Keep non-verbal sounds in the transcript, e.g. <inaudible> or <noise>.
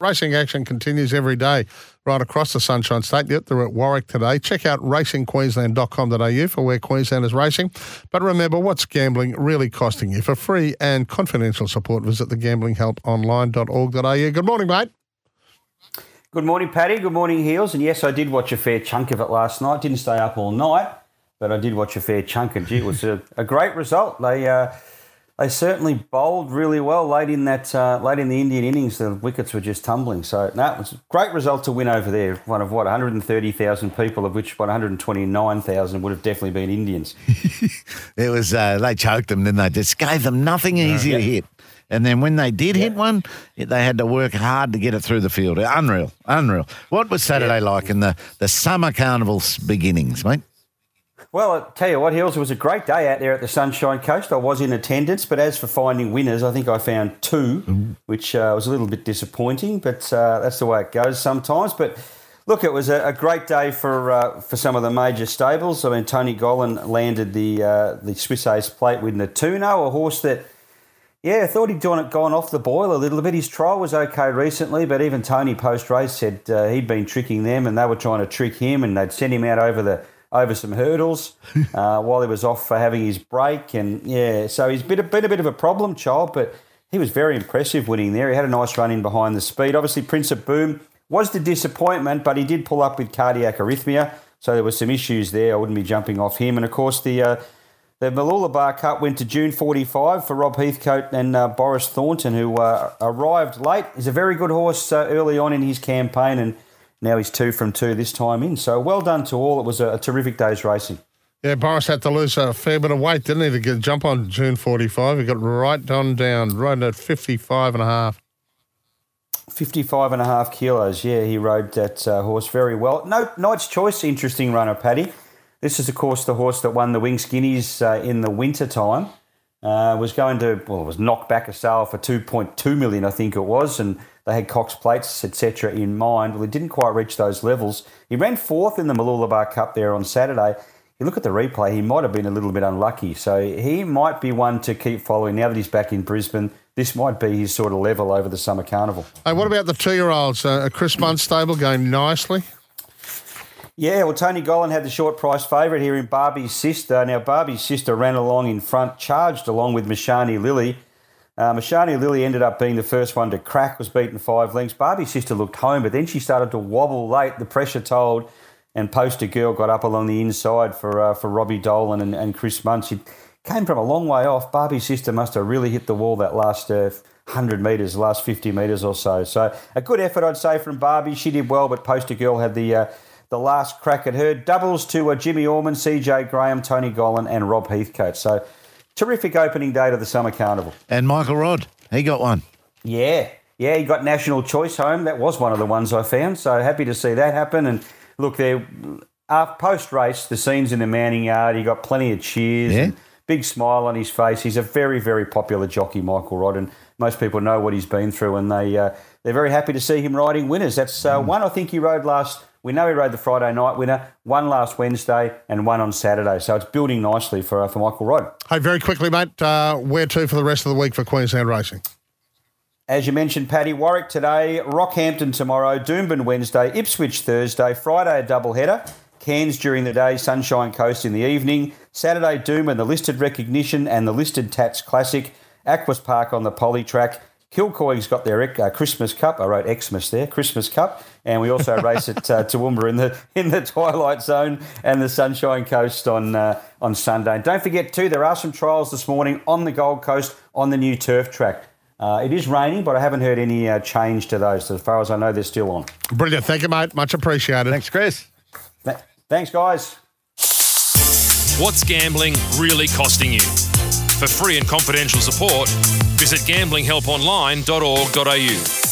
Racing action continues every day right across the Sunshine State. Yep, they're at Warwick today. Check out racingqueensland.com.au for where Queensland is racing. But remember, what's gambling really costing you? For free and confidential support, visit thegamblinghelponline.org.au. Good morning, mate. Good morning, Paddy. Good morning, Heals. And yes, I did watch a fair chunk of it last night. Didn't stay up all night, but I did watch a fair chunk. And gee, it was a, a great result. They uh, they certainly bowled really well late in that uh, late in the Indian innings. The wickets were just tumbling. So that was a great result to win over there. One of what 130,000 people, of which 129,000 would have definitely been Indians. <laughs> it was uh, they choked them, didn't they? Just gave them nothing easy to hit. And then when they did hit one, they had to work hard to get it through the field. Unreal, unreal. What was Saturday yeah. like in the, the summer carnival's beginnings, mate? Well, I tell you what, Hills, it was a great day out there at the Sunshine Coast. I was in attendance, but as for finding winners, I think I found 2 mm-hmm. which uh, was a little bit disappointing, but uh, that's the way it goes sometimes. But look, it was a, a great day for uh, for some of the major stables. I mean, Tony Gollan landed the uh, the Swiss Ace Plate with Natuno, a horse that. Yeah, I thought he'd gone, gone off the boil a little bit. His trial was okay recently, but even Tony post race said uh, he'd been tricking them and they were trying to trick him and they'd send him out over the over some hurdles <laughs> uh, while he was off for having his break. And yeah, so he's been a, been a bit of a problem child, but he was very impressive winning there. He had a nice run in behind the speed. Obviously, Prince of Boom was the disappointment, but he did pull up with cardiac arrhythmia. So there were some issues there. I wouldn't be jumping off him. And of course, the uh, the Mooloolaba Cup went to June 45 for Rob Heathcote and uh, Boris Thornton, who uh, arrived late. He's a very good horse uh, early on in his campaign and now he's two from two this time in. So well done to all. It was a, a terrific day's racing. Yeah, Boris had to lose a fair bit of weight, didn't he, to get, jump on June 45. He got right on down, right at 55 and a half. 55 and a half kilos. Yeah, he rode that uh, horse very well. No, Knight's Choice, interesting runner, Paddy. This is, of course, the horse that won the Wing Skinnies uh, in the winter time. Uh, was going to, well, it was knocked back a sale for 2.2 million, I think it was, and they had Cox plates, etc., in mind. Well, he didn't quite reach those levels. He ran fourth in the Mooloolaba Cup there on Saturday. You look at the replay, he might have been a little bit unlucky. So he might be one to keep following now that he's back in Brisbane. This might be his sort of level over the summer carnival. Hey, what about the two-year-olds? Uh, Chris Munce stable going nicely. Yeah, well, Tony Gollan had the short price favourite here in Barbie's sister. Now, Barbie's sister ran along in front, charged along with Mashani Lily. Uh, Mashani Lily ended up being the first one to crack, was beaten five lengths. Barbie's sister looked home, but then she started to wobble late. The pressure told, and Poster Girl got up along the inside for uh, for Robbie Dolan and, and Chris Munce. She came from a long way off. Barbie's sister must have really hit the wall that last uh, 100 metres, last 50 metres or so. So a good effort, I'd say, from Barbie. She did well, but Poster Girl had the uh, the last crack at her. Doubles to uh, Jimmy Orman, CJ Graham, Tony Gollan, and Rob Heathcote. So terrific opening day to the Summer Carnival. And Michael Rodd, he got one. Yeah, yeah, he got National Choice home. That was one of the ones I found. So happy to see that happen. And look, there, post race, the scenes in the Manning Yard, he got plenty of cheers. Yeah. Big smile on his face. He's a very, very popular jockey, Michael Rodd, and most people know what he's been through, and they uh, they're very happy to see him riding winners. That's uh, mm. one I think he rode last we know he rode the Friday night winner, one last Wednesday, and one on Saturday. So it's building nicely for, uh, for Michael Rodd. Hey, very quickly, mate, uh, where to for the rest of the week for Queensland Racing? As you mentioned, Paddy, Warwick today, Rockhampton tomorrow, Doomben Wednesday, Ipswich Thursday, Friday a double header, Cairns during the day, Sunshine Coast in the evening, Saturday Doomben, the listed recognition and the listed Tats Classic, Aquis Park on the Poly track, Kilcoy's got their uh, Christmas Cup. I wrote Xmas there, Christmas Cup, and we also <laughs> race at uh, Toowoomba in the in the Twilight Zone and the Sunshine Coast on uh, on Sunday. And don't forget too, there are some trials this morning on the Gold Coast on the new turf track. Uh, it is raining, but I haven't heard any uh, change to those. As far as I know, they're still on. Brilliant, thank you, mate. Much appreciated. Thanks, Chris. Th- thanks, guys. What's gambling really costing you? For free and confidential support, visit gamblinghelponline.org.au.